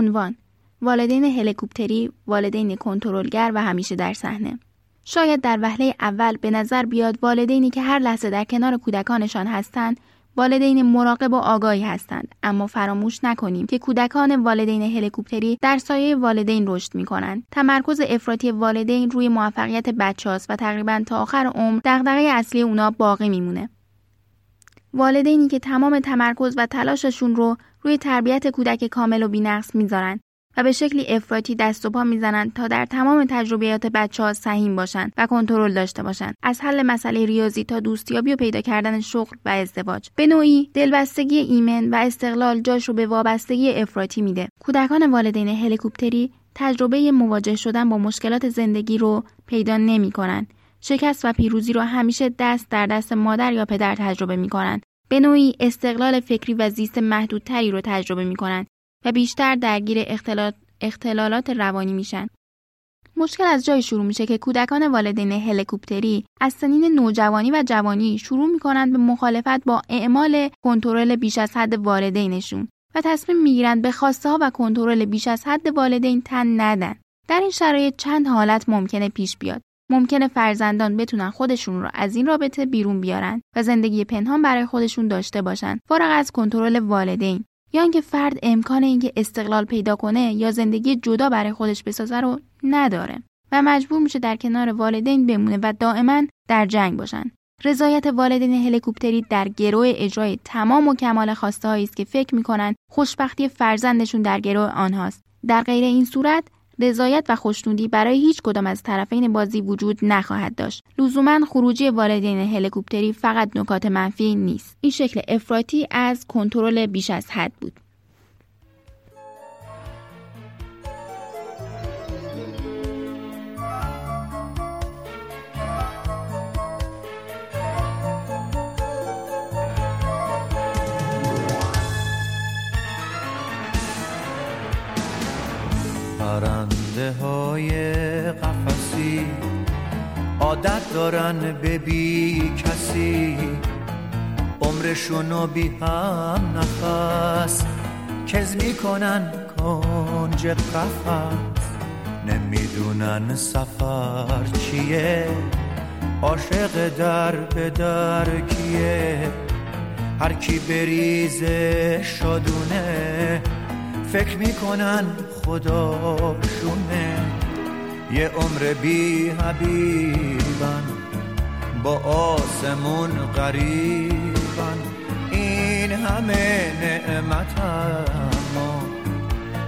عنوان. والدین هلیکوپتری، والدین کنترلگر و همیشه در صحنه. شاید در وهله اول به نظر بیاد والدینی که هر لحظه در کنار کودکانشان هستند والدین مراقب و آگاهی هستند. اما فراموش نکنیم که کودکان والدین هلیکوپتری در سایه والدین رشد می کنند تمرکز افراطی والدین روی موفقیت بچه و تقریبا تا آخر عمر دغدغه اصلی اونا باقی میمونه. والدینی که تمام تمرکز و تلاششون رو روی تربیت کودک کامل و بینقص می‌ذارن و به شکلی افراطی دست و پا می‌زنند تا در تمام تجربیات بچه ها سهیم باشند و کنترل داشته باشند از حل مسئله ریاضی تا دوستیابی و پیدا کردن شغل و ازدواج. به نوعی دلبستگی ایمن و استقلال جاش رو به وابستگی افراطی میده. کودکان والدین هلیکوپتری تجربه مواجه شدن با مشکلات زندگی رو پیدا نمی کنند. شکست و پیروزی رو همیشه دست در دست مادر یا پدر تجربه می کنند. به نوعی استقلال فکری و زیست محدودتری رو تجربه می کنند و بیشتر درگیر اختلالات روانی میشن. مشکل از جای شروع میشه که کودکان والدین هلیکوپتری از سنین نوجوانی و جوانی شروع می‌کنند به مخالفت با اعمال کنترل بیش از حد والدینشون و تصمیم می‌گیرند به خواسته ها و کنترل بیش از حد والدین تن ندن. در این شرایط چند حالت ممکنه پیش بیاد. ممکنه فرزندان بتونن خودشون رو از این رابطه بیرون بیارن و زندگی پنهان برای خودشون داشته باشن فارغ از کنترل والدین یا اینکه فرد امکان اینکه استقلال پیدا کنه یا زندگی جدا برای خودش بسازه رو نداره و مجبور میشه در کنار والدین بمونه و دائما در جنگ باشن. رضایت والدین هلیکوپتری در گروه اجرای تمام و کمال خواسته است که فکر می‌کنن خوشبختی فرزندشون در گروه آنهاست. در غیر این صورت رضایت و خوشنودی برای هیچ کدام از طرفین بازی وجود نخواهد داشت. لزوما خروجی والدین هلیکوپتری فقط نکات منفی نیست. این شکل افراطی از کنترل بیش از حد بود. پرنده های قفصی عادت دارن به بی کسی. عمرشونو بی هم نفس. کز می‌کنن کنج قفص نمی‌دونن سفر چیه. عاشق در به در کیه. هر کی بریزه شادونه فکر می‌کنن خداشونه یه عمر بی حبیبن با آسمون قریبن این همه نعمت اما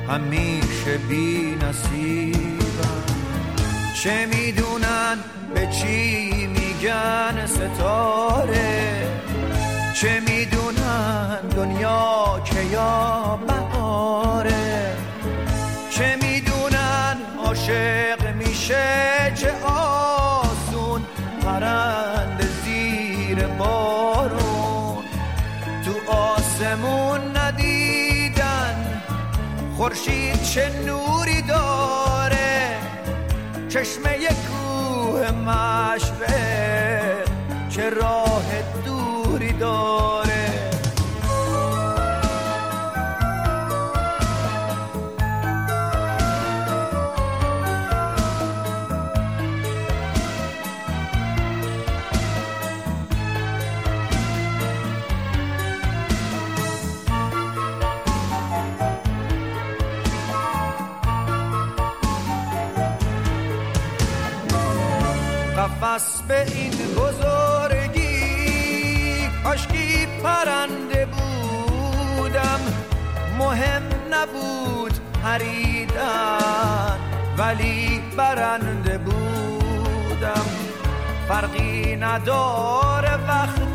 همیشه بی نصیبن چه می‌دونن به چی میگن ستاره؟ چه می‌دونن دنیا که یا خورشید چه نوری داره؟ چشمه کوه مشرق. چه راه قفص به این بزرگی کاشکی پرنده بودم. مهم نبود پریدن ولی برنده بودم. فرقی نداره وقتی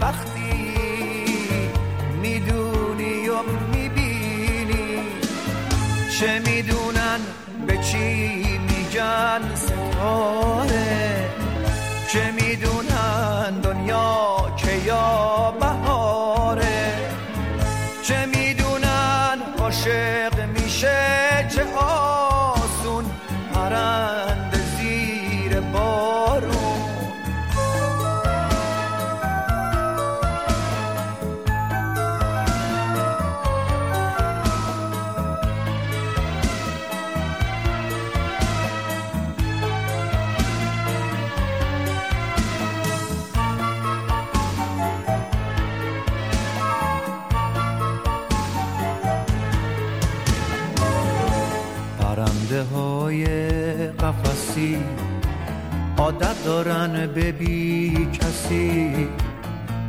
وقتی می‌دونی و می‌بینی چه می‌دونن به چی میگن ستاره؟ چه می‌دونن دنیا که یا قفصی عادت دارن به بی کسی؟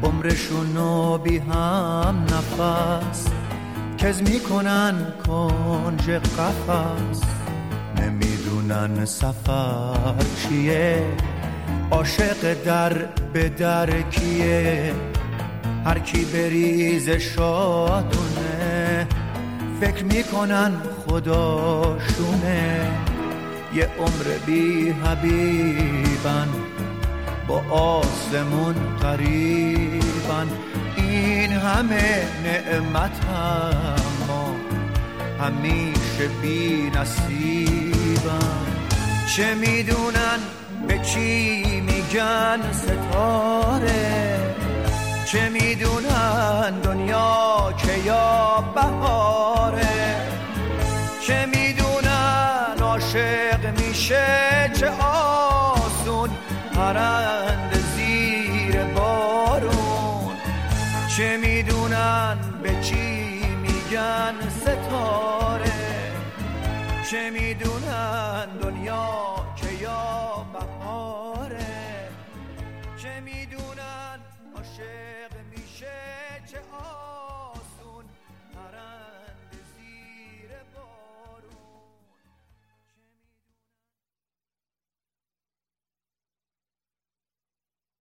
عمرشونو بی هم نفس. کز می‌کنن کنج قفص نمی‌دونن سفر چیه؟ عاشق در به در کیه؟ هر کی بریز شادونه فکر می‌کنن خداشونه. یه عمر بی حبیبن با آسمون قریبن. این همه نعمت ما همیشه بی نصیبن. چه می‌دونن به چی میگن ستاره؟ چه می‌دونن دنیا که یا چه می‌دونن به چی میگن؟ ستاره. چه می‌دونن دنیا که یا بهاره؟ چه می‌دونن عاشق؟